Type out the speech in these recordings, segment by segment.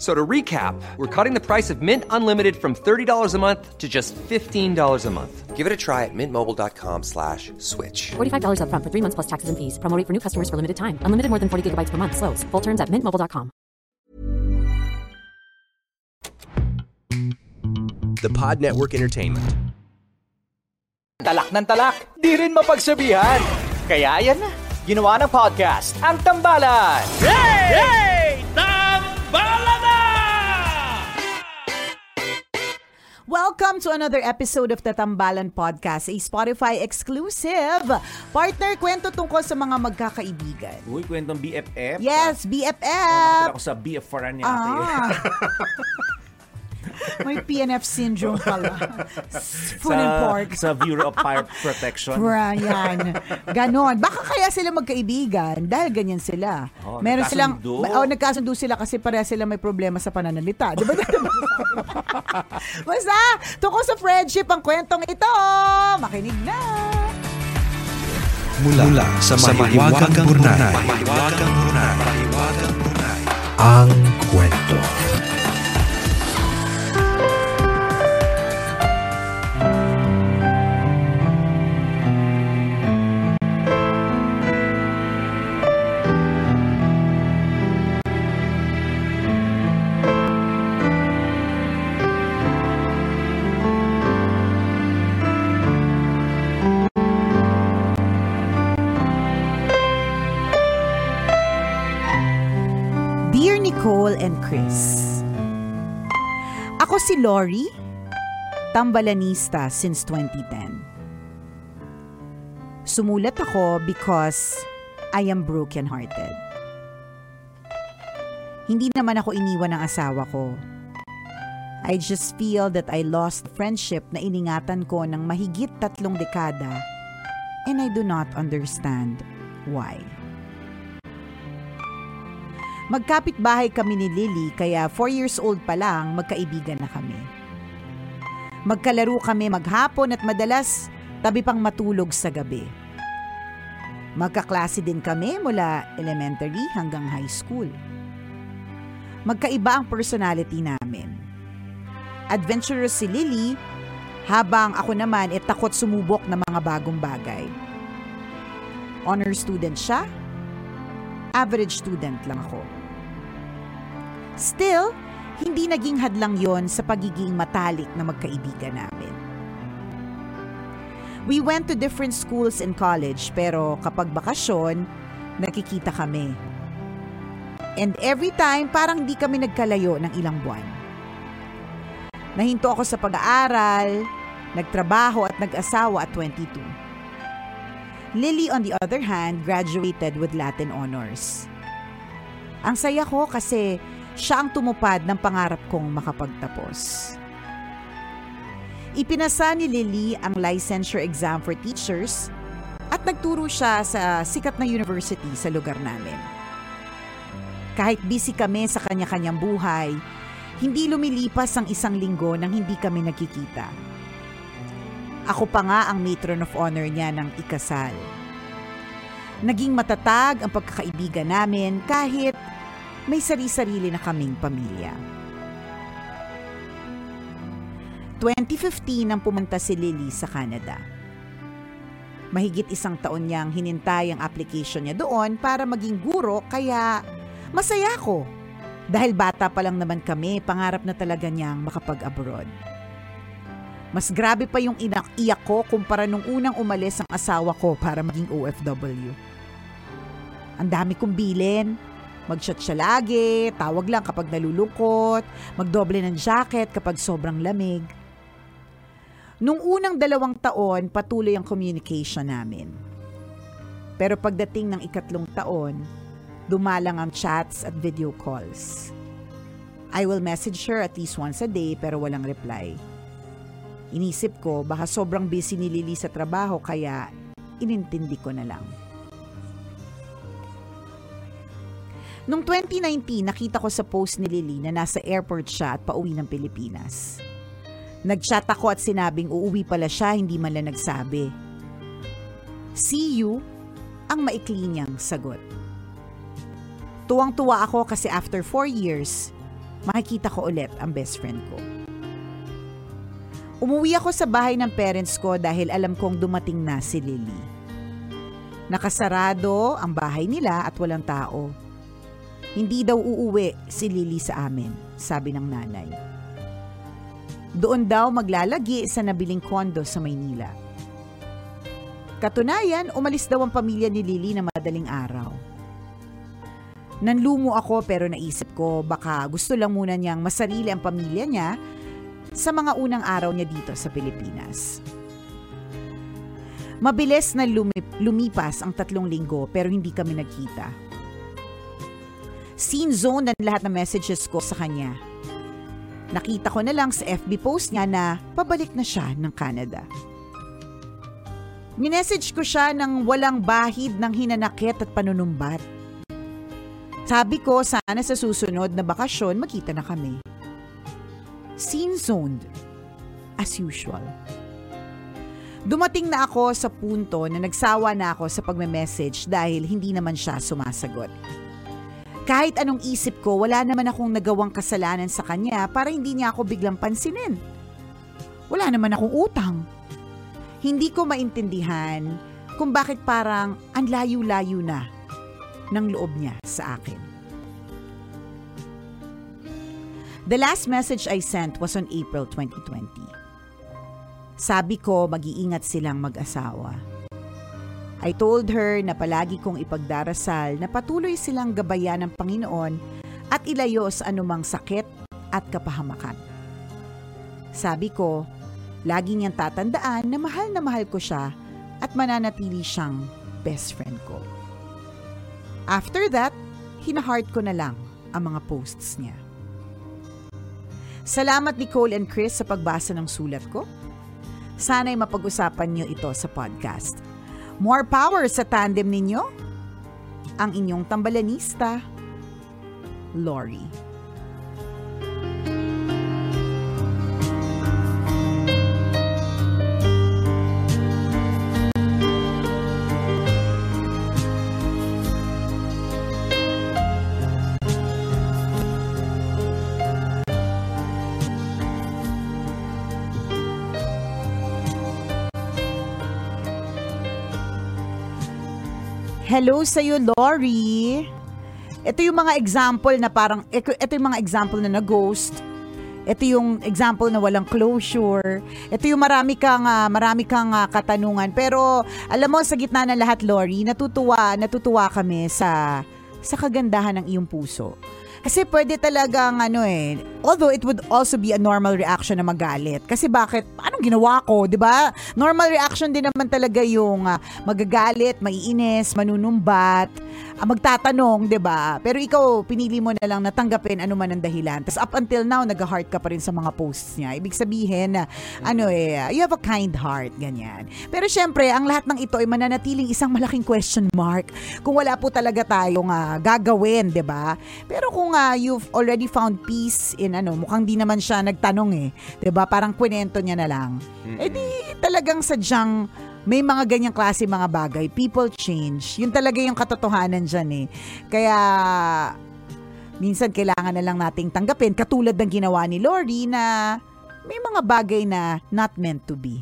So to recap, we're cutting the price of Mint Unlimited from $30 a month to just $15 a month. Give it a try at mintmobile.com slash switch. $45 upfront for three months plus taxes and fees. Promoting for new customers for limited time. Unlimited more than 40 gigabytes per month. Slows. Full terms at mintmobile.com. The Pod Network Entertainment. Talak ng talak, di rin mapagsabihan. Kaya yan na, ginawa ng podcast, ang Tambalan. Hey! Hey! Tambala Welcome to another episode of the Tambalan Podcast, a Spotify exclusive. Partner, kwento tungkol sa mga magkakaibigan. Uy, kwentong BFF. Yes, Oh, BFF. ako sa BF Faran ni ate. Ah. May PNF syndrome pala. Food sa, and pork. sa Bureau of Fire Protection. Brian. Ganon. Baka kaya sila magkaibigan dahil ganyan sila. Oh, Meron silang nagkasundo. oh, nagkasundo sila kasi pareha sila may problema sa pananalita. Di ba? Basta, tungkol sa friendship ang kwentong ito. Makinig na. Mula, Mula sa mahiwagang burnay. Mahiwagang burnay. Mahiwagang burnay. Ang kwento. Lori, tambalanista since 2010. Sumulat ako because I am broken-hearted. Hindi naman ako iniwan ng asawa ko. I just feel that I lost friendship na iningatan ko ng mahigit tatlong dekada and I do not understand why. Magkapit bahay kami ni Lily kaya 4 years old pa lang magkaibigan na kami. Magkalaro kami maghapon at madalas tabi pang matulog sa gabi. Magkaklase din kami mula elementary hanggang high school. Magkaiba ang personality namin. Adventurous si Lily habang ako naman ay takot sumubok ng mga bagong bagay. Honor student siya, average student lang ako. Still, hindi naging hadlang yon sa pagiging matalik na magkaibigan namin. We went to different schools in college pero kapag bakasyon, nakikita kami. And every time, parang di kami nagkalayo ng ilang buwan. Nahinto ako sa pag-aaral, nagtrabaho at nag-asawa at 22. Lily on the other hand, graduated with Latin honors. Ang saya ko kasi siya ang tumupad ng pangarap kong makapagtapos. Ipinasa ni Lily ang licensure exam for teachers at nagturo siya sa sikat na university sa lugar namin. Kahit busy kami sa kanya-kanyang buhay, hindi lumilipas ang isang linggo nang hindi kami nagkikita. Ako pa nga ang matron of honor niya ng ikasal. Naging matatag ang pagkakaibigan namin kahit may sari-sarili na kaming pamilya. 2015 nang pumunta si Lily sa Canada. Mahigit isang taon niyang hinintay ang application niya doon para maging guro kaya Masaya ako. Dahil bata pa lang naman kami, pangarap na talaga niyang makapag-abroad. Mas grabe pa yung inak-iyak ko kumpara nung unang umalis ang asawa ko para maging OFW. Ang dami kong bilin. Mag-shot siya lagi, tawag lang kapag nalulungkot, magdoble ng jacket kapag sobrang lamig. Nung unang dalawang taon, patuloy ang communication namin. Pero pagdating ng ikatlong taon, dumalang ang chats at video calls. I will message her at least once a day pero walang reply. Inisip ko baka sobrang busy ni Lily sa trabaho kaya inintindi ko na lang. Noong 2019, nakita ko sa post ni Lily na nasa airport siya at pauwi ng Pilipinas. Nagchat ako at sinabing uuwi pala siya, hindi man lang nagsabi. See you, ang maikli niyang sagot. Tuwang-tuwa ako kasi after 4 years, makikita ko ulit ang best friend ko. Umuwi ako sa bahay ng parents ko dahil alam kong dumating na si Lily. Nakasarado ang bahay nila at walang tao. Hindi daw uuwi si Lily sa amin, sabi ng nanay. Doon daw maglalagi sa nabiling kondo sa Maynila. Katunayan, umalis daw ang pamilya ni Lily na madaling araw. Nanlumo ako pero naisip ko baka gusto lang muna niyang masarili ang pamilya niya sa mga unang araw niya dito sa Pilipinas. Mabilis na lumip- lumipas ang tatlong linggo pero hindi kami nagkita. Scene zone ng lahat ng messages ko sa kanya. Nakita ko na lang sa FB post niya na pabalik na siya ng Canada. Minessage ko siya ng walang bahid ng hinanakit at panunumbat. Sabi ko sana sa susunod na bakasyon makita na kami. Scene zoned. As usual. Dumating na ako sa punto na nagsawa na ako sa pagme-message dahil hindi naman siya sumasagot. Kahit anong isip ko, wala naman akong nagawang kasalanan sa kanya para hindi niya ako biglang pansinin. Wala naman akong utang. Hindi ko maintindihan kung bakit parang ang layo-layo na ng loob niya sa akin. The last message I sent was on April 2020. Sabi ko mag-iingat silang mag-asawa. I told her na palagi kong ipagdarasal na patuloy silang gabayan ng Panginoon at ilayo sa anumang sakit at kapahamakan. Sabi ko, lagi niyang tatandaan na mahal na mahal ko siya at mananatili siyang best friend ko. After that, hinahart ko na lang ang mga posts niya. Salamat Nicole and Chris sa pagbasa ng sulat ko. Sana'y mapag-usapan niyo ito sa podcast. More power sa tandem ninyo. Ang inyong tambalanista, Lori. Hello sa'yo, Lori. Ito yung mga example na parang, ito yung mga example na na-ghost. Ito yung example na walang closure. Ito yung marami kang, ah, marami kang ah, katanungan. Pero alam mo, sa gitna ng lahat, Lori, natutuwa, natutuwa kami sa, sa kagandahan ng iyong puso. Kasi pwede talagang ano eh, although it would also be a normal reaction na magalit. Kasi bakit, anong ginawa ko, di ba? Normal reaction din naman talaga yung uh, magagalit, maiinis, manunumbat, uh, magtatanong, di ba? Pero ikaw, pinili mo na lang natanggapin ano man ang dahilan. Tapos up until now, nag-heart ka pa rin sa mga posts niya. Ibig sabihin, uh, ano eh, you have a kind heart, ganyan. Pero syempre, ang lahat ng ito ay mananatiling isang malaking question mark kung wala po talaga tayong uh, gagawin, di ba? Pero kung uh, you've already found peace in ano, mukhang di naman siya nagtanong eh. 'Di ba? Parang kwento niya na lang. Mm-hmm. Eh di talagang sadyang may mga ganyang klase mga bagay. People change. Yun talaga yung katotohanan dyan eh. Kaya minsan kailangan na lang nating tanggapin katulad ng ginawa ni Lori na may mga bagay na not meant to be.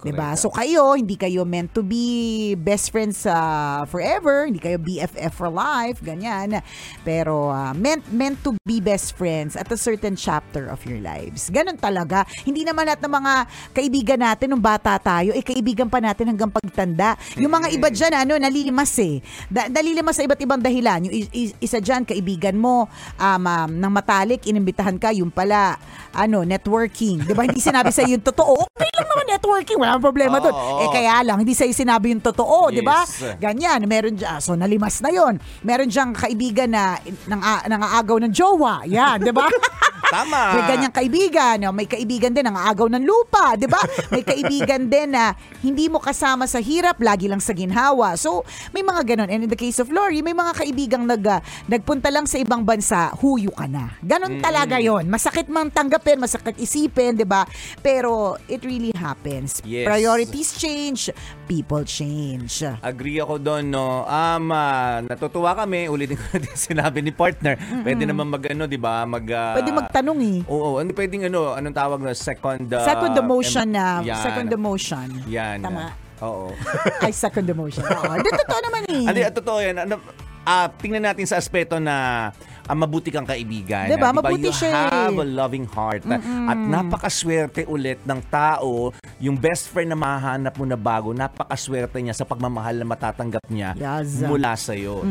'Diba? So kayo, hindi kayo meant to be best friends uh, forever, hindi kayo BFF for life, ganyan. Pero uh, meant meant to be best friends at a certain chapter of your lives. Ganon talaga. Hindi naman lahat ng mga kaibigan natin nung bata tayo, eh kaibigan pa natin hanggang pagtanda. Yung mga iba dyan, ano, nalilimas eh. Da- nalilimas sa iba't ibang dahilan. Yung is- is- isa dyan, kaibigan mo, um, um, ng matalik, inimbitahan ka, yung pala, ano, networking. Di ba? Hindi sinabi sa yung totoo. Okay lang naman networking. Wala namang problema doon. Oo. Eh kaya lang, hindi sa'yo sinabi yung totoo. Di ba? Yes. Ganyan. Meron dyan. So, nalimas na yon Meron diyang kaibigan na nang, nangaagaw ng jowa. Yan. Di ba? Tama. May ganyang kaibigan. no? May kaibigan din ang aagaw ng lupa, 'di ba? May kaibigan din na hindi mo kasama sa hirap, lagi lang sa ginhawa. So, may mga ganon. And in the case of Lori, may mga kaibigang nag, ah, nagpunta lang sa ibang bansa, huyo ka na. Ganon talaga yon. Masakit man tanggapin, masakit isipin, 'di ba? Pero it really happens. Yes. Priorities change, people change. Agree ako doon, no. Um, ah, natutuwa kami, ulitin ko na din sinabi ni partner. Pwede naman mag, ano, di ba, mag... ah, Pwede magtanong eh. Oo, ano pwedeng ano, anong tawag na second uh, Second demotion em- na. yan. Second demotion. Yan. Tama. Oo. Ay, second demotion. Oo. Di, totoo naman eh. Ah, totoo yan. Ano, ah, tingnan natin sa aspeto na ah, mabuti kang kaibigan. Diba? Ah, di ba? Mabuti you siya eh. have a loving heart. At napakaswerte ulit ng tao, yung best friend na mahahanap mo na bago, napakaswerte niya sa pagmamahal na matatanggap niya Yes. mula sa iyo.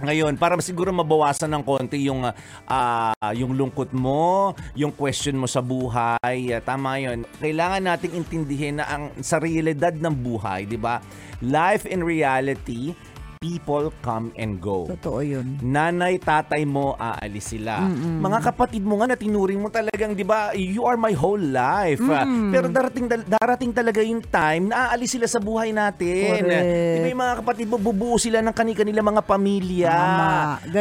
Ngayon, para siguro mabawasan ng konti yung ah, yung lungkot mo, yung question mo sa buhay, ah, tama 'yon. Kailangan nating intindihin na ang sa realidad ng buhay, 'di ba? Life in reality, people come and go. Totoo yun. Nanay, tatay mo, aalis sila. Mga kapatid mo nga na tinuring mo talagang, di ba, you are my whole life. Ah, Pero darating, darating talaga yung time na aalis sila sa buhay natin. Correct. Di ba yung mga kapatid mo, bubuo sila ng kani-kanila mga pamilya. Tama.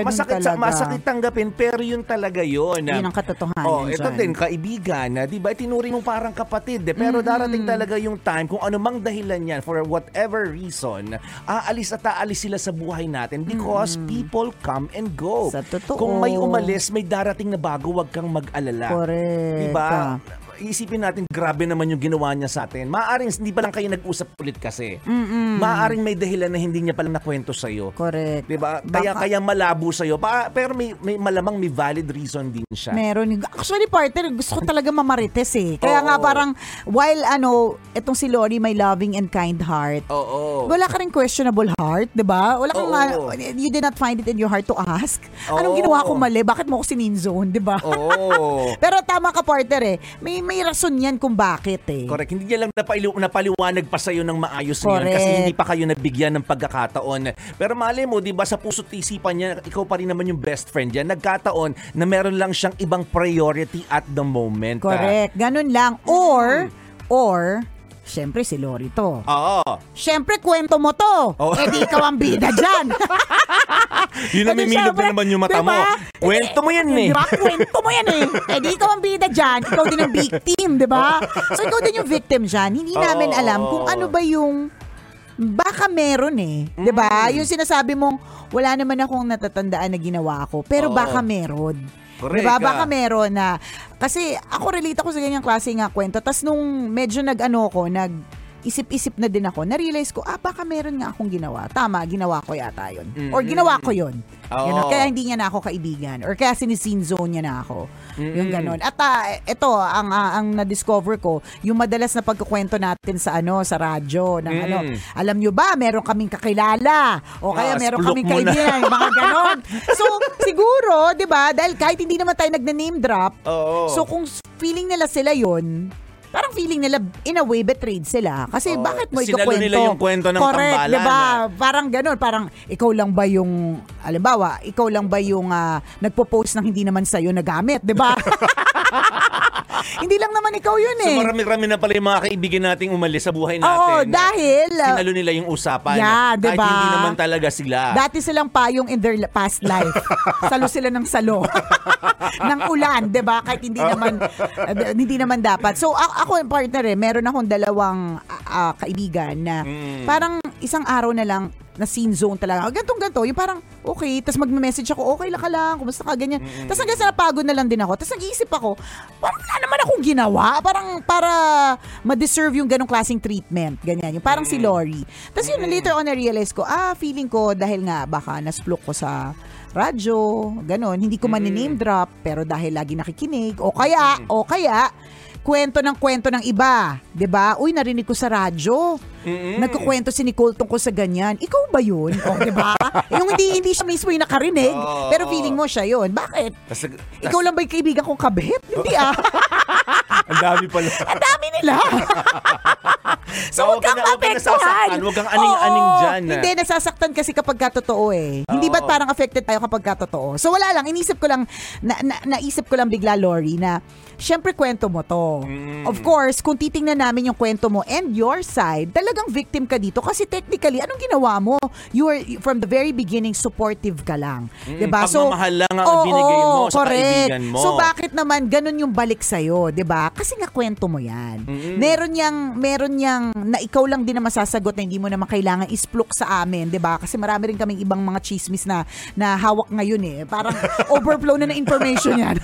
Masakit, sa, masakit tanggapin, pero yun talaga yun. Yun ang katotohanan Oh, ito dyan. din, kaibigan, na, di ba, tinuring mo parang kapatid. Eh, pero darating talaga yung time, kung ano mang dahilan yan, for whatever reason, aalis at aalis sila sa buhay natin because people come and go. Sa totoo. Kung may umalis, may darating na bago, wag kang mag-alala. Correct. Di ba? Isipin natin, grabe naman yung ginawa niya sa atin. Maaring hindi pa lang kayo nag-usap ulit kasi. Maaring may dahilan na hindi niya pala nakwento sa'yo. Correct. Di ba? Kaya, Baka- kaya malabo sa'yo. Pa, pero may, may malamang may valid reason din siya. Meron. Actually, partner, gusto ko talaga mamarites eh. Kaya nga Oo. parang, while ano, etong si Lori, may loving and kind heart, Oo. wala ka rin questionable heart, di ba? Wala kang, Oo. ah, you did not find it in your heart to ask. Anong Oo. ginawa ko mali? Bakit mo ako sininzone, di ba? Oo. Pero tama ka, partner eh. May, may rason yan kung bakit eh. Correct. Hindi niya lang napali- napaliwanag pa sa'yo ng maayos Correct. kasi hindi pa kayo nabigyan ng pagkakataon. Pero mali mo, di ba, sa puso't isipan niya, ikaw pa rin naman yung best friend niya. Nagkataon na meron lang siyang ibang priority at the moment. ah. Correct. Ganun lang. Or, or, syempre si Lori to. Oo. Syempre, kwento mo to. Oh. Eh di ikaw ang bida dyan. Yun di namimilog syempre, na naman yung mata mo. diba? Kwento mo yan eh. Di ba? Kwento mo yan eh. Eh di ikaw ang bida dyan. Ikaw din ang victim, di ba? So ikaw din yung victim dyan. Hindi namin Oo. alam kung ano ba yung baka meron eh. 'Di Mm. ba? Yung sinasabi mong wala naman akong natatandaan na ginawa ko, pero Oo. baka meron. Correct, 'Di ba? ah. Baka meron na kasi ako relate ako sa ganyang klase nga kwento. Tapos nung medyo nag-ano ko, nag isip-isip na din ako, na-realize ko, ah, baka meron nga akong ginawa. Tama, ginawa ko yata yun. Or ginawa ko yun. Oo. Ganon. Kaya hindi niya na ako kaibigan. Or kaya sinisin zone niya na ako. Yung ganon. At ah, ito, ang, ah, ang na-discover ko, yung madalas na pagkukwento natin sa ano, sa radyo, ng ano, alam nyo ba, meron kaming kakilala. O kaya Ah, meron kaming kaibigan. Mga ganon. So, siguro, di ba, dahil kahit hindi naman tayo nagna-name drop, Oo. so kung feeling nila sila yon parang feeling nila in a way betrayed sila. Kasi Oo. bakit mo Sinalo ikukwento? nila yung kwento ng Correct, tambalan, di ba? ah. Parang ganun, parang ikaw lang ba yung, alimbawa, ikaw lang ba yung ah, nagpo-post ng hindi naman sa'yo nagamit, di ba? hindi lang naman ikaw yun So eh. marami-rami na pala yung mga kaibigan nating umalis sa buhay natin. Oo, dahil, ah, Sinalo nila yung usapan. Yeah, Kahit diba? hindi naman talaga sila. Dati silang payong in their past life. salo sila ng salo. ng ulan, 'di ba? Kahit hindi naman uh, hindi naman dapat. So a- ako partner eh, meron akong dalawang ah, kaibigan na Mm. parang isang araw na lang na scene zone talaga. Gantong ganto, yung parang, okay, tapos magme-message ako, okay lang ka lang, kumusta ka, ganyan. Tapos hanggang sa napagod na lang din ako. Tapos nag-iisip ako, parang wala naman akong ginawa, parang para ma-deserve yung ganong klaseng treatment, ganyan. Yung parang si Lori. Tapos yun, later on na-realize ko, ah, feeling ko dahil nga baka nasplok ko sa radyo, ganon, hindi ko man-name drop, pero dahil lagi nakikinig, o kaya, o kaya, kwento ng kwento ng iba, 'di ba? Uy, narinig ko sa radyo. Nagkukwento si Nicole tungkol sa ganyan. Ikaw ba 'yun? O, 'di ba? yung hindi hindi siya mismo yung nakarinig, Oo. pero feeling mo siya 'yun. Bakit? Tas- Ikaw lang ba yung kaibigan kong kabit? Hindi ah. Ang dami pala. Ang dami nila. so, So, huwag kang maapektuhan. huwag kang aning-aning Oo. dyan, ah. Hindi, nasasaktan kasi kapag katotoo eh. Hindi ba't Oo. parang affected tayo kapag katotoo? So, wala lang. Inisip ko lang, na, na, naisip ko lang bigla, Lori, na syempre kwento mo to. Mm. Of course, kung titingnan namin yung kwento mo and your side, talagang victim ka dito. Kasi technically, anong ginawa mo? You were, from the very beginning, supportive ka lang. Mm, diba? pagmamahal lang ang Oo, binigay mo sa correct. kaibigan mo. So, bakit naman ganun yung balik sa'yo, 'di ba? Kasi nga kwento mo 'yan. Meron yang meron yang na ikaw lang din na masasagot na hindi mo naman kailangan isplok sa amin, 'di ba? Kasi marami rin kaming ibang mga chismis na na hawak ngayon eh. Parang overflow na ng information 'yan.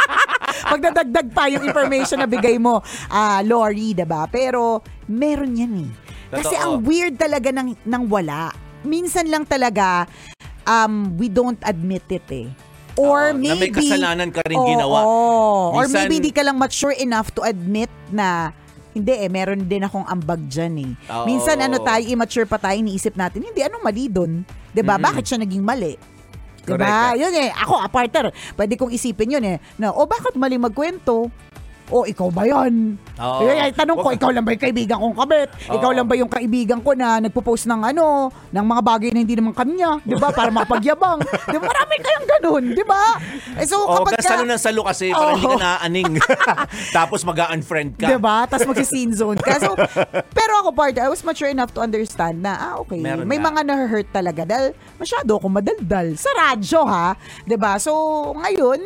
Magdadagdag pa yung information na bigay mo, ah Lori, 'di ba? Pero meron 'yan eh. Kasi Totoo. ang weird talaga ng ng wala. Minsan lang talaga um we don't admit it eh. Or Oo, maybe na may kasalanan ka rin Oo, ginawa. Or Minsan- maybe hindi ka lang mature enough to admit na hindi eh, meron din akong ambag dyan eh. Oo. Minsan ano tayo, immature pa tayo, iniisip natin, hindi, anong mali dun? ba Bakit siya naging mali? 'Di Correct. Yun eh, ako, a partner, pwede kong isipin yun eh, na, o bakit mali magkwento? O ikaw ba yan? Oo. Eh, tanong ko, ikaw lang ba yung kaibigan kong kabit? Ikaw Oo. lang ba yung kaibigan ko na nagpo-post ng ano, ng mga bagay na hindi naman kanya, 'di ba? Para mapagyabang. 'Di ba? Marami kayang ganun, 'di ba? Eh, so Oh, kapag salo ng salo kasi para hindi ka naaaning. Tapos mag-unfriend ka. Diba? Tapos mag-scene zone ka. So, pero ako, partner, I was mature enough to understand na, ah, okay, Meron may nga. mga na-hurt talaga dahil masyado akong madaldal. Sa radyo, ha? 'Di ba So, ngayon,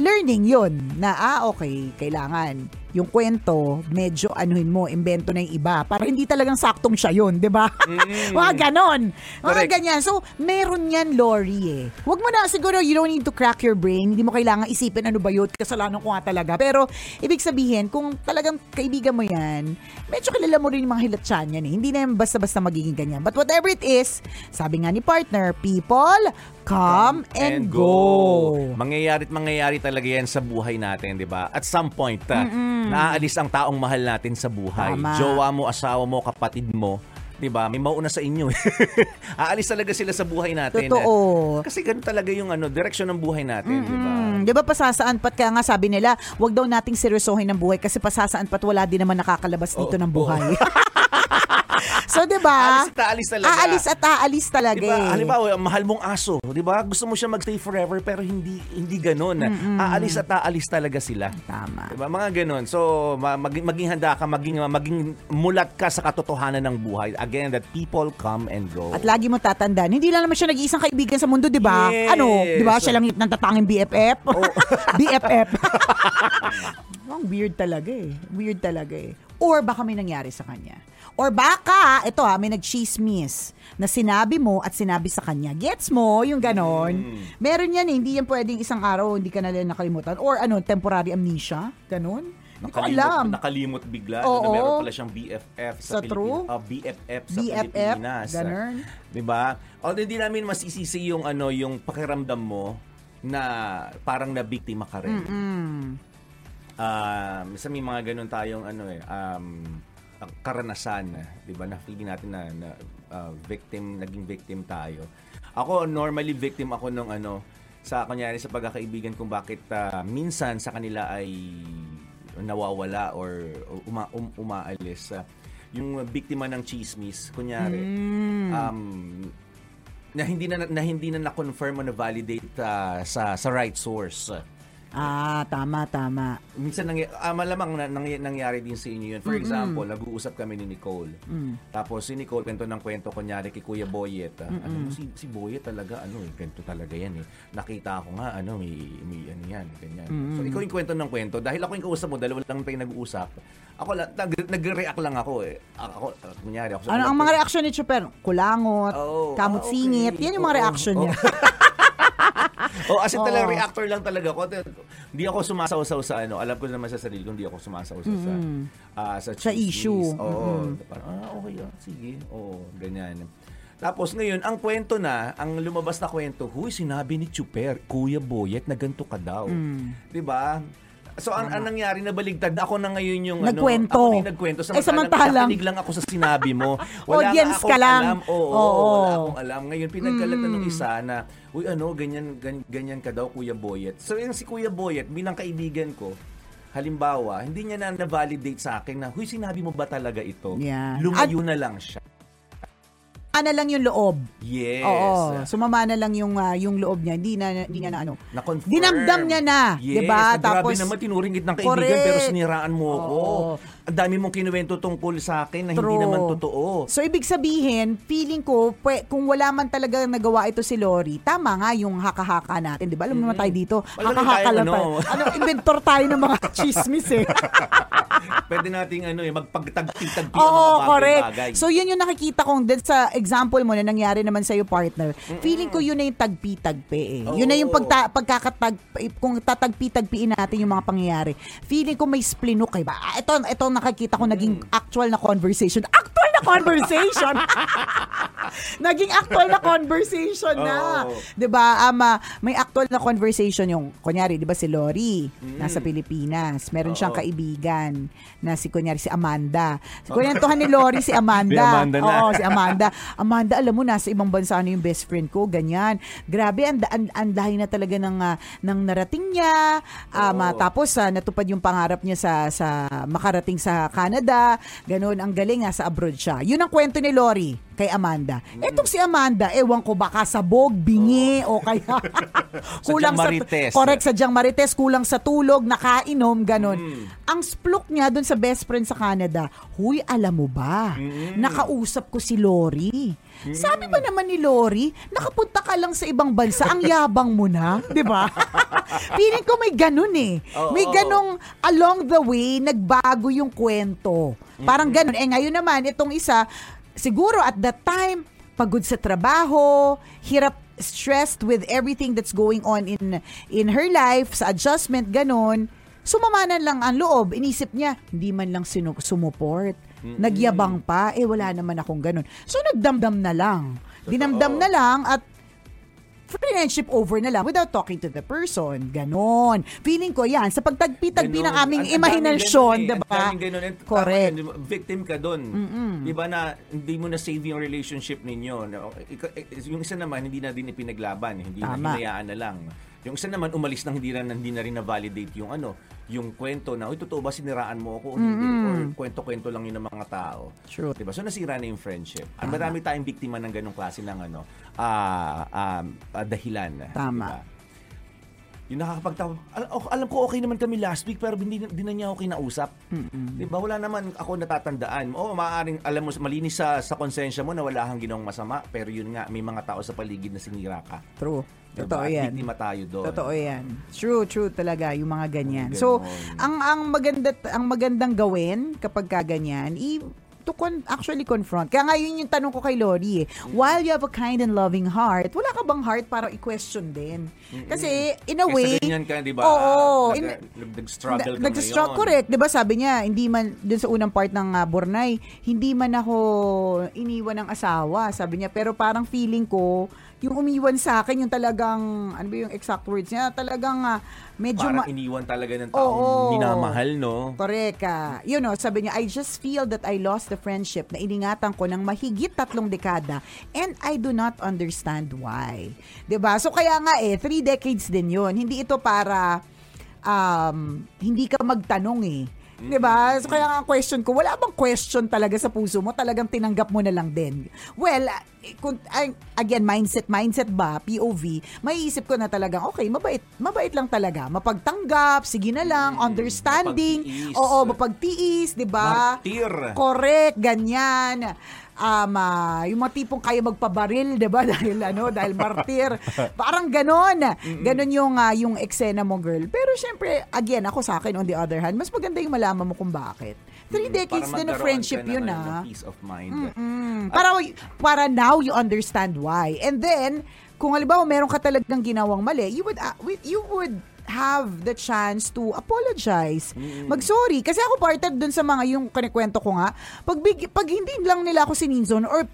learning yon na, ah, okay, kailangan yung kwento, medyo anuhin mo, invento na yung iba. Para hindi talagang saktong siya yun, di ba? mga ganon. Mga Correct. ganyan. So, meron yan, Lori eh. Huwag mo na, siguro, you don't need to crack your brain. Hindi mo kailangan isipin ano ba yun. Kasalanan ko nga talaga. Pero, ibig sabihin, kung talagang kaibigan mo yan, medyo kilala mo rin yung mga hilatsyan yan eh. Hindi na yan basta-basta magiging ganyan. But whatever it is, sabi nga ni partner, people, come and, go. Mangyayari at mangyayari talaga yan sa buhay natin, di ba? At some point, ah, naaalis ang taong mahal natin sa buhay. Tama. Jowa mo, asawa mo, kapatid mo. Di ba? May mauna sa inyo. eh. Aalis talaga sila sa buhay natin. Totoo. Kasi ganun talaga yung ano, direksyon ng buhay natin, di ba? 'di ba pasasaan pat kaya nga sabi nila, wag daw nating seryosohin ng buhay kasi pasasaan pat wala din naman nakakalabas dito Oo, ng buhay. so 'di ba? Aalis at aalis talaga. Aalis at aalis talaga. Di ba? eh. Halimbawa, mahal mong aso, di ba? Gusto mo siya magstay forever pero hindi hindi ganoon. Aalis at aalis talaga sila. Tama. Diba? Mga ganun. So, ma- maging, handa ka, maging, maging mulat ka sa katotohanan ng buhay. Again, that people come and go. At lagi mo tatandaan, hindi lang naman siya nag-iisang kaibigan sa mundo, 'di ba? Yes. Ano, 'di ba? Siya lang yung natatanging BFF. BFF. Ang weird talaga eh. Weird talaga eh. Or baka may nangyari sa kanya. Or baka, ito ha, may nag-chismis na sinabi mo at sinabi sa kanya. Gets mo? Yung ganon. Meron yan eh. Hindi yan pwedeng isang araw, hindi ka na lang nakalimutan. Or ano, temporary amnesia. Ganon. Ko alam. Nakalimot bigla Oo. na meron pala siyang BFF sa, Sa true? Pilipinas. Ah, BFF sa BFF, Pilipinas. ganun. 'Di ba? Although hindi namin masisisi yung ano, yung pakiramdam mo na parang nabiktima ka rin. Um, sa may mga ganun tayong ano eh, um, karanasan, 'di ba? Na feeling natin na, na uh, victim, naging victim tayo. Ako normally victim ako nung ano sa kunyari sa pagkakaibigan kung bakit ah, minsan sa kanila ay nawawala or uma, um, umaalis. Ah, yung biktima ng chismis, kunyari, um, na hindi na, na hindi na na-confirm o na-validate ah, sa sa right source. Ah, tama, tama. Minsan nangy- ah, malamang na, nangy- nangyari din sa inyo yun. For example, nag-uusap kami ni Nicole. Mm. Tapos si Nicole, kwento ng kwento, kunyari kay Kuya Boyet. ah. Ano, si, si Boyet talaga, ano eh, kwento talaga yan eh. Nakita ko nga, ano, may, may ano yan, ganyan. So ikaw yung kwento ng kwento. Dahil ako yung kausap mo, dalawa lang yung nag-uusap. Ako lang, nag- nag-react lang ako eh. Ako, ah, kunyari ako. sa- Ano ang mga reaction ni Chuper? Kulangot, Oo, kamot ah, okay. singit. Yan yung mga Oo, reaction niya. Oh, as in Oo. talaga reactor lang talaga ako. Hindi ako sumasaw-saw sa ano. Alam ko naman sa sarili ko, hindi ako sumasaw sa ah, sa, Sa issue. Oo. Parang, ah, okay, ah, sige. Oo, ganyan. Tapos ngayon, ang kwento na, ang lumabas na kwento, huy, sinabi ni Chuper, Kuya Boyet, na ganito ka daw. Mm. 'Di ba? So, ang, ang nangyari na baligtad, ako na ngayon yung Nagkwento. ano, ako na yung nagkwento. Eh, samantalang- nakikinig lang ako sa sinabi mo. Audience akong ka lang. Alam. Oo, Oo. wala akong alam. Ngayon, pinagkalatan Mm. ng isa na, uy, ano, ganyan, ganyan, ganyan ka daw, Kuya Boyet. So, yung si Kuya Boyet, bilang kaibigan ko, halimbawa, hindi niya na na-validate sa akin na, huy, sinabi mo ba talaga ito? Yeah. Lumayo na lang siya. Ano lang yung loob. Yes. Oo. Sumama na lang yung ah, yung loob niya. Hindi na hindi niya na ano. Na-confirm. Dinamdam niya na, Yes, 'di ba? na grabe Tapos naman tinuringit ng kaibigan Correct. pero siniraan mo ako. Oo. Ang dami mong kinuwento tungkol sa akin na True. hindi naman totoo. So, ibig sabihin, feeling ko, pwe, kung wala man talaga nagawa ito si Lori, tama nga yung haka-haka natin. Di ba? Alam naman tayo dito, Wala haka-haka lang ano. tayo. Ano, inventor tayo ng mga chismis eh. Pwede nating ano eh, magpagtagpi-tagpi ang Oo, mga correct. bagay-bagay. So, yun yung nakikita kong dun sa example mo na nangyari naman sa'yo, partner. Feeling ko yun na yung tagpi-tagpi eh. Yun na yung Oo. pagta, pagkakatag, kung tatagpi-tagpiin natin yung mga pangyayari. Feeling ko may splinok eh. Ba? Ah, Ito, ito nakikita ko naging actual na conversation. Actual na conversation! naging actual na conversation na. Oo. 'Di ba? Ama, may actual na conversation yung kunyari, 'di ba si Lori nasa Pilipinas. Meron siyang Mm. Oo. kaibigan na si kunyari si Amanda. Si kwentuhan ni Lori si Amanda. Si Amanda na. Oo, si Amanda. Amanda, alam mo nasa ibang bansa na yung best friend ko, ganyan. Grabe ang ang, ang lahi na talaga ng ah, ng narating niya. Um, ah, Oo. tapos ah, natupad yung pangarap niya sa sa makarating sa Canada. Ganun, ang galing nasa abroad siya. Yun ang kwento ni Lori kay Amanda. Etong si Amanda, ewan ko baka sabog, bingi o kaya kulang sa Marites. correct sadyang marites, kulang sa tulog, nakainom, ganun. Ang splok niya doon sa best friend sa Canada, huy, alam mo ba? Nakausap ko si Lori. Sabi ba naman ni Lori, nakapunta ka lang sa ibang bansa, ang yabang mo na, 'di ba? Feeling ko may ganun eh. Oo. May ganong along the way nagbago yung kwento. Parang ganun. Eh ngayon naman itong isa siguro at that time pagod sa trabaho, hirap stressed with everything that's going on in in her life, sa adjustment ganun. Sumama na lang ang loob. Inisip niya, hindi man lang sinu- sumuport. Nagyabang pa, eh wala naman akong ganun. So nagdamdam na lang. Dinamdam na lang at friendship over na lang without talking to the person. Ganon. Feeling ko yan. Sa pagtagpi-tagpi ng aming Ang- imahinasyon, eh. diba? And tama Correct. yun, di ba? Victim ka doon. Di ba na hindi mo na save yung relationship ninyo. Eh, Yung isa naman, hindi na din ipinaglaban. Hindi Tama. na hinayaan na lang. Yung isa naman, umalis nang hindi na, hindi na rin na-validate yung ano, yung kwento na, uy, totoo ba siniraan mo ako o hindi? Or kwento-kwento lang yun ng mga tao. True. Diba? So, nasira na yung friendship. Ang marami tayong biktima ng ganong klase ng ano, ah um, ah, dahilan. Tama. Diba? Yung nakakapagtawa. Al- oh, alam ko okay naman kami last week pero hindi, hindi na niya ako kinausap. Di ba? Wala naman ako natatandaan. Oo, maaaring alam mo malinis sa sa konsensya mo na wala kang ginawang masama pero yun nga may mga tao sa paligid na sinira ka. True. Diba? Totoo yan. Biktima tayo doon. Totoo yan. True, true talaga yung mga ganyan. Ganon. So, ang ang maganda ang magandang gawin kapag ka ganyan, i to con- actually confront. Kaya nga yun yung tanong ko kay Lori eh. While you have a kind and loving heart, wala ka bang heart para i-question din? Kasi in a Kasi way, ganyan ka, di ba? Oo. In- Nag-struggle ka Nag-struggle, ngayon. correct. 'Di ba sabi niya, hindi man dun sa unang part ng uh, Bornay, hindi man ako iniwan ng asawa, sabi niya. Pero parang feeling ko, yung umiwan sa akin, yung talagang ano ba yung exact words niya, talagang ah, medyo Parang ma- iniwan talaga ng taong Oo. minamahal, no? Correct. ah. you know, sabi niya, I just feel that I lost the friendship na iningatan ko ng mahigit tatlong dekada and I do not understand why. 'Di ba So kaya nga eh, three decades din yon Hindi ito para um, hindi ka magtanong eh. 'Di ba? So kaya nga ang question ko, wala bang question talaga sa puso mo? Talagang tinanggap mo na lang din. Well, eh, kung, again, mindset, mindset ba, POV, maiisip ko na talagang, okay, mabait, mabait lang talaga. Mapagtanggap, sige na lang, understanding, mapagtiis. oo, mapagtiis, di ba? Correct, ganyan. Um, ah, yung mga tipong kaya magpabaril, 'di ba? Dahil ano, dahil martir. Parang ganon. Ganon yung ah, yung eksena mo, girl. Pero syempre, again, ako sa akin on the other hand, mas maganda yung malaman mo kung bakit. Three decades din na magkaroon friendship ka na yun, ng- ah. peace of mind. Mm, para para now you understand why. And then kung halimbawa meron ka talagang ginawang mali, you would uh, you would have the chance to apologize. Mag-sorry. Kasi ako partner dun sa mga yung kanikwento ko nga, pag, big, pag hindi lang nila ako sininzon or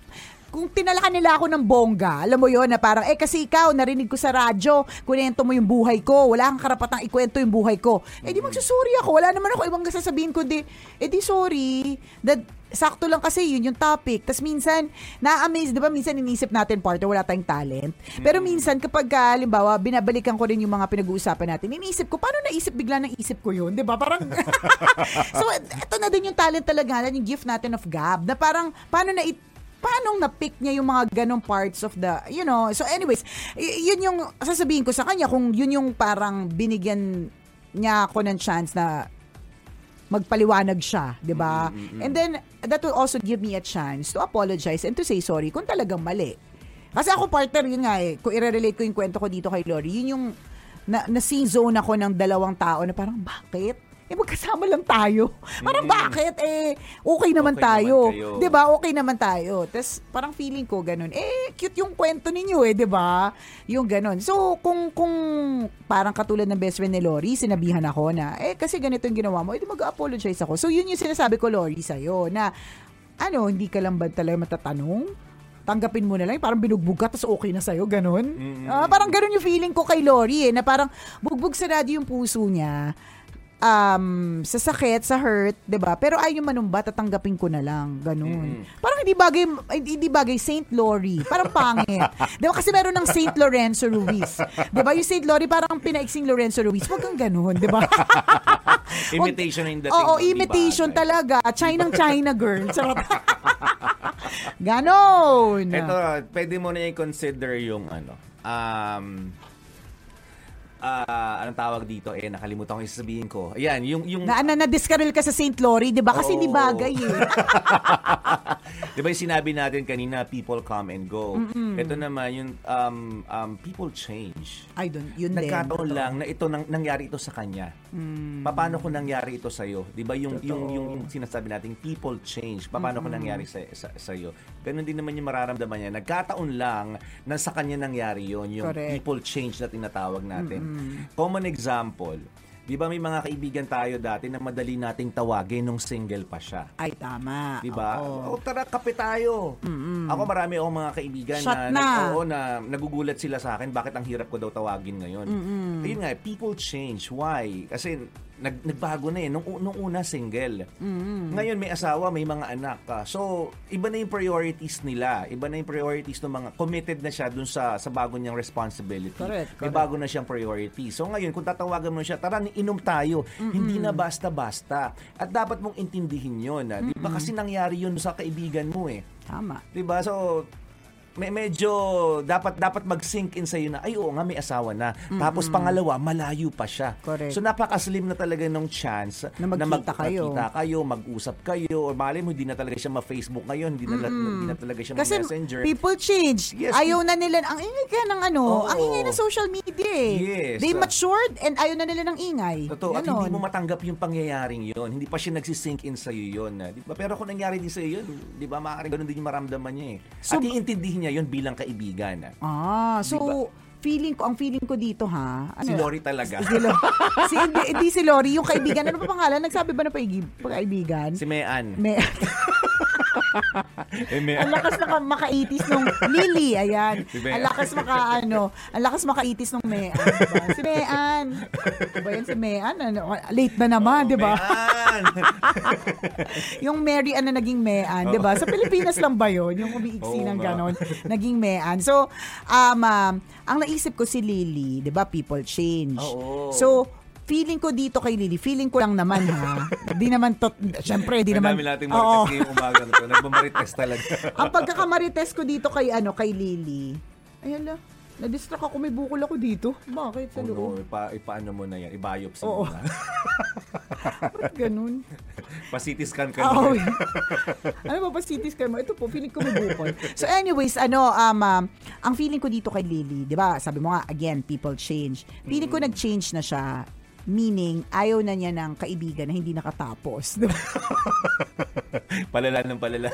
kung tinalakan nila ako ng bongga, alam mo yon na parang, eh kasi ikaw, narinig ko sa radyo, kunento mo yung buhay ko, wala kang karapatang ikwento yung buhay ko. Eh di magsusorry ako, wala naman ako ibang sasabihin kundi, eh di sorry, that sakto lang kasi yun yung topic. Tapos minsan, na-amaze, di ba minsan inisip natin partner, wala tayong talent. Pero minsan kapag, ah, halimbawa, binabalikan ko rin yung mga pinag-uusapan natin, inisip ko, paano naisip bigla ng isip ko yun? Di ba? Parang, so, ito na din yung talent talaga, yung gift natin of gab, na parang, paano na it, paano na-pick niya yung mga ganong parts of the, you know, so anyways, y- yun yung sasabihin ko sa kanya, kung yun yung parang binigyan niya ako ng chance na magpaliwanag siya, 'di ba? And then that will also give me a chance to apologize and to say sorry kung talagang mali. Kasi ako partner yun nga eh, kung i-relate ko yung kwento ko dito kay Lori, yun yung na, na zone ako ng dalawang tao na parang bakit? Eh magkasama lang tayo. Parang bakit? Eh okay naman Okay tayo. naman. 'Di ba? Okay naman tayo. Tapos parang feeling ko ganun. Eh cute yung kwento ninyo eh, 'di ba? Yung ganun. So kung kung parang katulad ng best friend ni Lori, sinabihan ako na eh kasi ganito yung ginawa mo, edi mag-apologize ako. So yun yung sinasabi ko Lori sa na ano, hindi ka lang ba talaga matatanong? tanggapin mo na lang, parang binugbog ka, tapos okay na sa'yo, ganun. Ah, parang ganun yung feeling ko kay Lori eh, na parang bugbog sarado yung puso niya, um, sa sakit, sa hurt, 'di ba? Pero ayaw manumba, tatanggapin ko na lang, ganun. Parang hindi bagay hindi bagay Saint Lori, parang pangit. 'Di ba kasi meron ng Saint Lorenzo Ruiz. 'Di ba? Yung Saint Lori parang pinaiksing Lorenzo Ruiz. Wag kang ganun, 'di ba? Imitation yung dating. Oo, imitation bagay. talaga. Chinang China girl. Charot. Ganon. Ito, pwede mo na i-consider yung ano, um, ah, anong tawag dito? Eh, nakalimutan ko yung sasabihin ko. Ayan, yung, yung, Na, na, na-discarrel ka sa St. Lori, di ba? Kasi hindi Oo. bagay eh. di ba yung sinabi natin kanina, people come and go. Ito naman, yung um, um, people change. Ay, dun, yun din. Nagkataon. Hmm. lang na ito nang, nangyari ito sa kanya. Paano kung nangyari ito sa iyo? 'Di ba yung, yung yung yung sinasabi nating people change. Paano kung nangyari sa sa, sa iyo? Ganun din naman yung mararamdaman niya. Nagkataon lang na sa kanya nangyari yon yung Correct. people change na tinatawag natin. Common example, 'di ba may mga kaibigan tayo dati na madali nating tawagin nung single pa siya. Ay, tama. Di ba? Oo. O tara, kape tayo. Ako marami akong mga kaibigan Shot na, na. nag- oo, na nagugulat sila sa akin bakit ang hirap ko daw tawagin ngayon. Ayun nga, people change. Why? Kasi nag, nagbago na eh. Nung, nung una, single. Ngayon, may asawa, may mga anak. ka. So, iba na yung priorities nila. Iba na yung priorities ng mga committed na siya dun sa, sa bago niyang responsibility. Correct, May correct. bago na siyang priority. So, ngayon, kung tatawagan mo siya, tara, inom tayo. Hindi na basta-basta. At dapat mong intindihin yun. ah. Di ba? Kasi nangyari yun sa kaibigan mo eh. Tama. 'Di ba? So may medyo dapat dapat mag-sink in sa na ay oo nga may asawa na. Tapos pangalawa, malayo pa siya. Correct. So napaka-slim na talaga nung chance Na magkita kayo. magkita kayo, mag-usap kayo, or mali mo hindi na talaga siya ma-Facebook ngayon, hindi na hindi na talaga siya Kasi ma-Messenger. people change. Yes, ayaw na nila, ang ingay kaya ng ano, Oo. ang ingay ng social media eh. Yes. They matured and ayaw na nila ng ingay. Totoo. At Ganon. hindi mo matanggap yung pangyayaring yon. Hindi pa siya nagsisink in sa iyo yun. ah. Di ba? Pero kung nangyari din sa iyo yun, di ba, maaaring ganun din yung maramdaman niya eh. So- At iintindihin niya yun bilang kaibigan. ah. So Diba? feeling ko, ang feeling ko dito ha. Ano, Si Lori talaga. Si, si, hindi, hindi si Lori, yung kaibigan. Ano pa pangalan? Nagsabi ba na paigi- kaibigan? Si Eh, Mayan. ang lakas na makaitis nung Lily, ayan. Si. Ang lakas maka ano, ang lakas makaitis nung Mean, diba? Si Mean. Diba yan si Mean? Ano, late na naman, di ba? Mayan. yung Mary Ann na naging Mean, 'di ba? Sa Pilipinas lang ba 'yon? Yung umiiksi Oo ng ganon, naging Mean. So, um, um, ang naisip ko si Lily, 'di ba? People change. Oo. So, feeling ko dito kay Lily, feeling ko lang naman ha. Di naman to, syempre, di Ang naman. dami nating marites ngayong umaga na to. Nagmamarites talaga. Ang pagkakamarites ko dito kay ano, kay Lily. Ay ala, na-distract ako, may bukol ako dito. Bakit sa Oh, no, loob? ipa, ipaano mo na yan? I-biopsy Oo. mo na. Ba't ganun? Pa-CT scan ka Oh, na. ano ba pa CT scan mo? Ito po, feeling ko may bukol. So anyways, ano, um, um, ang feeling ko dito kay Lily, di ba, sabi mo nga, again, people change. Feeling ko nag-change na siya. Meaning, ayaw na niya ng kaibigan na hindi nakatapos. Palala ng palala.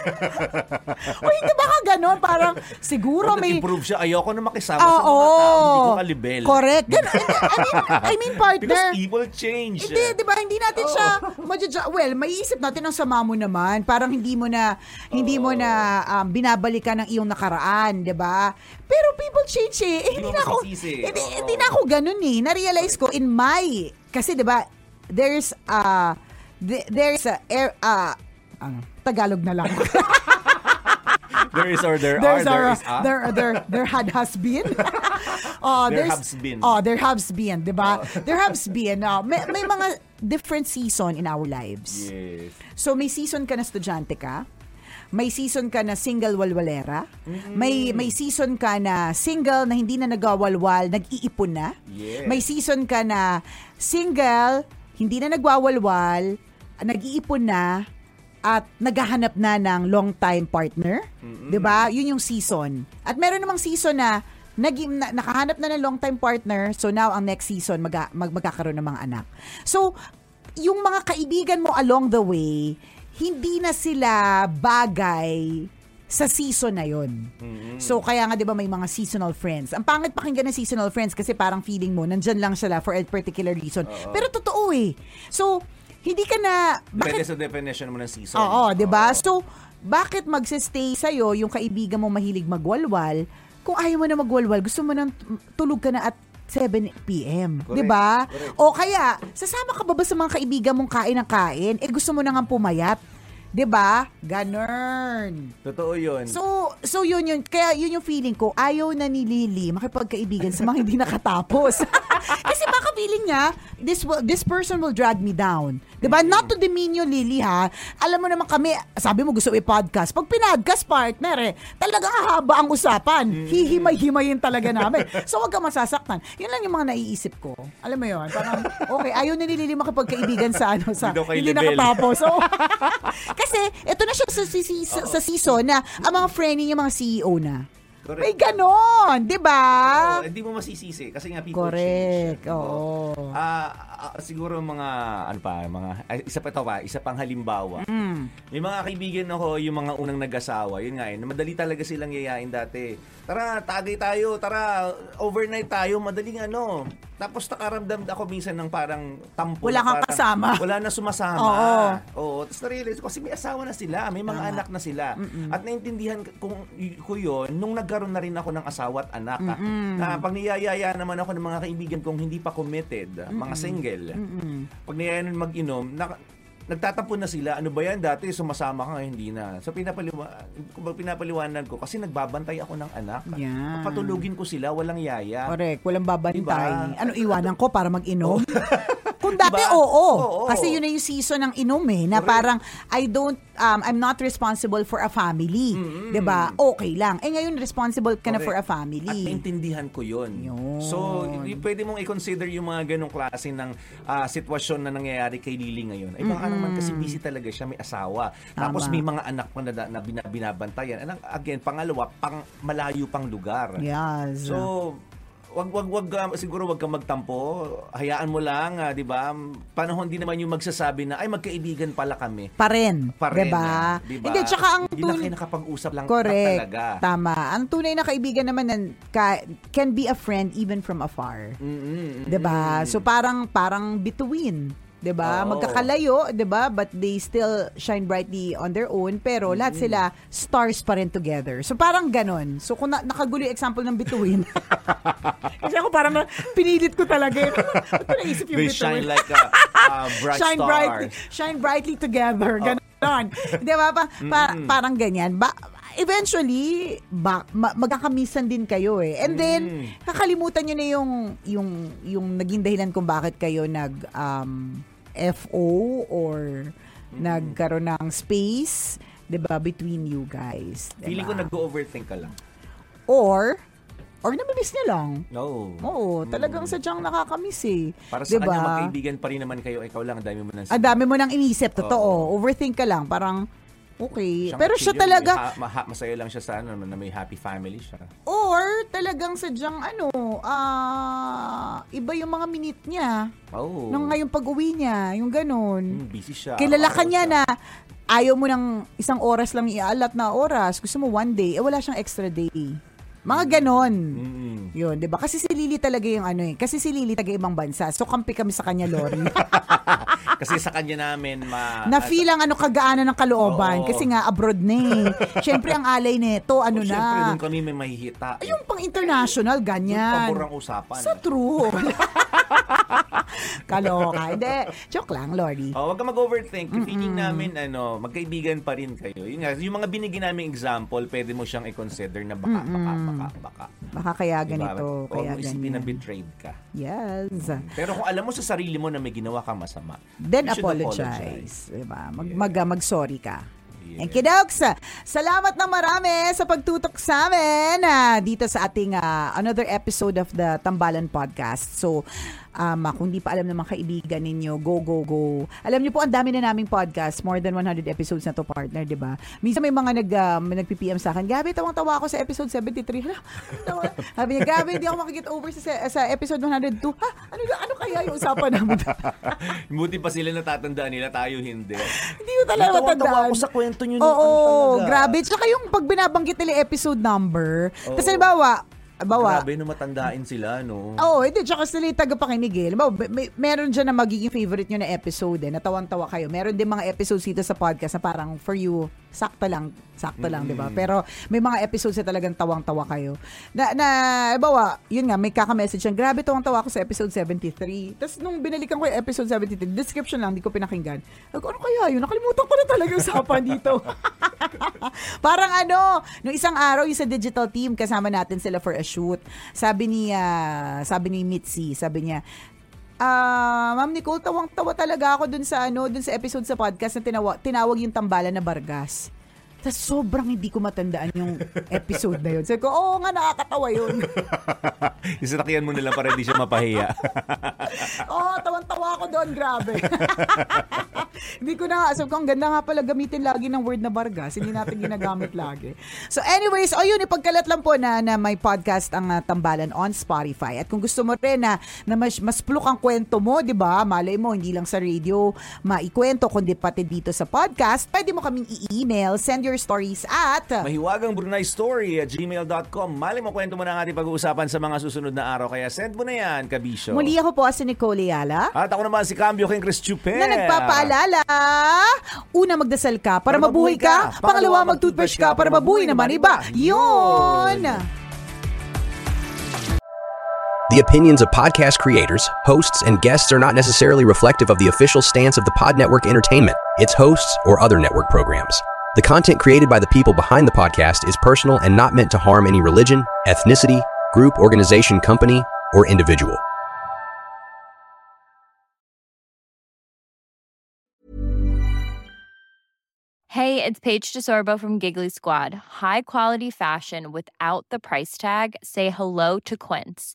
o hindi ba ka ganon? Parang, siguro may... Nag-improve siya. Ayoko na makisama Ah, sa mga oo. tao. Hindi ko kalibel. Correct. Ganun. I mean, I mean, partner. Because people change. Hindi, di ba? Hindi natin siya madjudge. Well, maiisip natin ang sama mo naman. Parang hindi mo na hindi mo na um, binabalikan ng iyong nakaraan, di ba? Pero people change eh. Eh, hindi na ako hindi, Oo. hindi na ako ganun eh. Na-realize ko in my kasi di ba there's uh th- there's a air uh, ano, Tagalog na lang. There is or there there's are. There a, is a. there there there had has been. oh, There has been. Oh, there has been, 'di ba? There has been. Uh, may, may mga different season in our lives. Yes. So may season ka na estudyante ka, may season ka na single walwalera, may may season ka na single na hindi na nagwawalwal, nag-iipon na. Yes. May season ka na single, hindi na nagwawalwal, nag-iipon na at naghahanap na ng long time partner, 'di ba? 'Yun yung season. At meron namang season na nag na, nakahanap na ng long time partner, so now ang next season mag, mag magkakaroon ng mga anak. So, yung mga kaibigan mo along the way, hindi na sila bagay sa season na yon. So kaya nga 'di ba may mga seasonal friends. Ang pangit pakinggan ng seasonal friends kasi parang feeling mo nandyan lang sila for a particular reason. Pero totoo eh. So hindi ka na Depende bakit sa definition mo ng season. Oo, 'di ba? So bakit magse-stay sa yung kaibigan mo mahilig magwalwal kung ayaw mo na magwalwal, gusto mo nang tulog ka na at 7 p.m. 'Di ba? O kaya, sasama ka ba ba sa mga kaibigan mong kain ng kain? Eh gusto mo na nga pumayat. 'Di ba? Ganern. Totoo yun. So, so yun yun. Kaya yun yung feeling ko. Ayaw na ni Lily makipagkaibigan sa mga hindi nakatapos. Feeling niya, this, will, this person will drag me down. 'Di ba? Not to demean you, Lily, ha? Alam mo naman kami, sabi mo gusto i-podcast. Pag pinadcast partner, eh, talaga haba ang usapan. Hihimay-himayin talaga namin. So, wag ka masasaktan. Yun lang yung mga naiisip ko. Alam mo yun? Parang, okay, ayaw ni Lily makipagkaibigan sa ano, sa Hindi nakatapos. So, kasi, ito na siya sa, si- sa, sa season na ang mga friend niya, mga CEO na. Correct. May ganon, di ba? Oo, hindi mo masisisi kasi nga people Ah. Correct, change. oo. Ah, ah, siguro mga ano pa, mga ay, isa pa ito pa, isa pang halimbawa. Mm. May mga kaibigan ako, yung mga unang nag-asawa, yun nga eh, madali talaga silang yayain dati. Tara, tagay tayo, tara, overnight tayo, madaling ano. Tapos nakaramdam ako minsan ng parang tampo. Wala kang parang kasama. Wala na sumasama. Oo. Oo. Tapos na-realize ko, kasi may asawa na sila, may mga anak na sila. At naintindihan kung ko yun, nung nagkaroon na rin ako ng asawa at anak. Na pag niyayaya naman ako ng mga kaibigan kong hindi pa committed, ah, mga single, pag niyayaya mag-inom, na, nagtatapon na sila, ano ba yan dati, sumasama ka ngayon, hindi na. So pinapaliwa, pinapaliwanan ko, kasi nagbabantay ako ng anak. Yan. Patulugin ko sila, walang yaya. Correct, walang babantay. Diba? Ano, iwanan ko para mag-inom? Kung dati, Diba? oo. Oo. Kasi yun na yung season ng inom eh, na Correct. parang, I don't, um, I'm not responsible for a family. 'Di ba Okay lang. Eh ngayon, responsible ka na for a Correct. family. At naintindihan ko yun. Yun. So, y- pwede mong i-consider yung mga ganong klase ng ah, sitwasyon na nangyayari kay Lily ngayon. Ay baka naman kasi busy talaga siya, may asawa. Tapos Tama. may mga anak pa na, na bina- binabantayan. And again, pangalawa, pang malayo pang lugar. Yes. So, wag wag wag ah, siguro wag kang magtampo. Hayaan mo lang, ah, 'di ba? Panahon din naman yung magsasabi na ay magkaibigan pala kami. pa rin. Pa rin, diba? ah, 'di ba? Hindi, tsaka ang Hindi lang tun- kayo nakapag-usap lang Correct. talaga. Tama. Ang tunay na kaibigan naman nan- ka, can be a friend even from afar. Mm-mm. 'Di ba? So parang parang between 'di ba? Oo. Magkakalayo, 'di ba? But they still shine brightly on their own, pero lahat sila stars pa rin together. So parang ganon. So kung na- nakagulo yung example ng bituin. Kasi ako parang na- pinilit ko talaga. eh. Naisip yung They bituin? shine like a, a bright shine stars. brightly, shine brightly together. Ganon. 'Di ba? Pa, pa- parang ganyan. Ba, eventually, ba, ma- magkakamisan din kayo eh. And then, kakalimutan nyo na yung, yung, yung naging dahilan kung bakit kayo nag, um, FO or nagkaroon ng space, 'di ba between you guys. 'di Feeling ko nag-overthink ka lang. Or, or namimiss niya lang. No. Oo, talagang sadyang nakakamiss eh. Para sa Diba? kanya, magkaibigan pa rin naman kayo. Ikaw lang, ang dami mo nang Ang dami mo nang inisip, totoo. Overthink ka lang, parang, okay. Siyang Pero siya talaga, may ha- masaya lang siya sa ano, na may happy family siya. or talagang sadyang ano, ah, iba yung mga minute niya. Oh. Nung ngayong pag-uwi niya, yung ganun. Hmm, busy siya. Kilala ka niya siya. na ayaw mo ng isang oras lang ialat na oras. Gusto mo one day, eh wala siyang extra day. Mga ganon. Mm. Yun, di ba? Kasi si Lily talaga yung ano eh. Kasi si Lily taga ibang bansa. So, kampi kami sa kanya, Lori. Kasi sa kanya namin, ma... na feel ang ano kagaanan ng kalooban. Oo. Kasi nga, abroad na eh. Siyempre, ang alay nito, ano Oh, Siyempre, na. doon kami may mahihita. Yung pang international, ganyan. paborang usapan. Sa true. Kaloka. Hindi. Joke lang, Lori. Oh, wag ka mag-overthink. Feeling namin ano, magkaibigan pa rin kayo. Yun nga, yung mga binigyan naming example, pwede mo siyang i-consider na baka baka baka baka. Baka kaya Diba? ganito, Huwag kaya mo isipin na ganyan. betrayed ka. Yes. Pero kung alam mo sa sarili mo na may ginawa kang masama, Then you should apologize. Diba? Mag, mag, mag-sorry ka. Yeah. Thank you, Docs. Salamat na marami sa pagtutok sa amin ah, dito sa ating ah, another episode of the Tambalan Podcast. So, um, ah, kung di pa alam ng mga kaibigan ninyo, go, go, go. Alam niyo po, ang dami na naming podcast. More than 100 episodes na to, partner, di ba? Minsan may mga nag, um, nag-PPM sa akin, Gabi, tawang-tawa ako sa episode 73. Hala? Sabi niya, Gabi, hindi ako makikita over sa, sa episode 102. Ha? Ano, ano kaya yung usapan namin? Buti pa sila natatandaan nila, tayo hindi. Hindi ko talaga matandaan. ako sa kwento nyo. Oo, ano grabe. Tsaka yung pag binabanggit nila episode number, tapos halimbawa, halimbawa, Grabe no matandain sila, no? Oo, hindi. Tsaka sila yung tagapakinig eh. Halimbawa, may, meron dyan na magiging favorite nyo na episode eh. Natawang-tawa kayo. Meron din mga episodes dito sa podcast na parang for you, sakto lang. Sakto lang, di ba? Pero may mga episodes na talagang tawang-tawa kayo. Na, na halimbawa, yun nga, may kaka-message yan. Grabe, tawang-tawa ako sa episode 73. Tapos nung binalikan ko yung episode 73, description lang, di ko pinakinggan. Ako, ano kaya yun? Nakalimutan ko na talaga yung usapan dito. Parang ano, nung isang araw yung sa digital team kasama natin sila for a shoot. Sabi ni ah, sabi ni Mitzi, sabi niya, Ah, Ma'am Nicole, tawang-tawa talaga ako dun sa ano, dun sa episode sa podcast na tinawa, tinawag yung tambalan na Bargas. Tapos sobrang hindi ko matandaan yung episode na yun. Sabi ko, oo nga, nakakatawa yun. Isasakyan mo nila para hindi siya mapahiya. Oo, oh, tawang-tawa ako doon, grabe. Hindi ko na, sabi ko, ang ganda nga pala gamitin lagi ng word na Vargas. Hindi natin ginagamit lagi. So anyways, o yun, ipagkalat lang po na, na may podcast ang uh, Tambalan on Spotify. At kung gusto mo rin na, na mas, mas pluk ang kwento mo, di ba? Malay mo, hindi lang sa radio maikwento, kundi pati dito sa podcast, pwede mo kaming i-email, send your stories at... Mahiwagang Brunei Story at gmail.com. Mali mo kwento mo na ang ating pag-uusapan sa mga susunod na araw. Kaya send mo na yan, Kabisyo. Muli ako po si Nicole Yala. At ako naman si Cambio King Chris Chupe. na nagpapaalala, una magdasal ka para, Para mabuhay mabuhay ka, ka. pangalawa mag-toothbrush ka para mabuhay naman iba. Yun! The opinions of podcast creators, hosts, and guests are not necessarily reflective of the official stance of the Pod Network Entertainment, its hosts, or other network programs. The content created by the people behind the podcast is personal and not meant to harm any religion, ethnicity, group, organization, company, or individual. Hey, it's Paige DeSorbo from Giggly Squad. High quality fashion without the price tag. Say hello to Quince.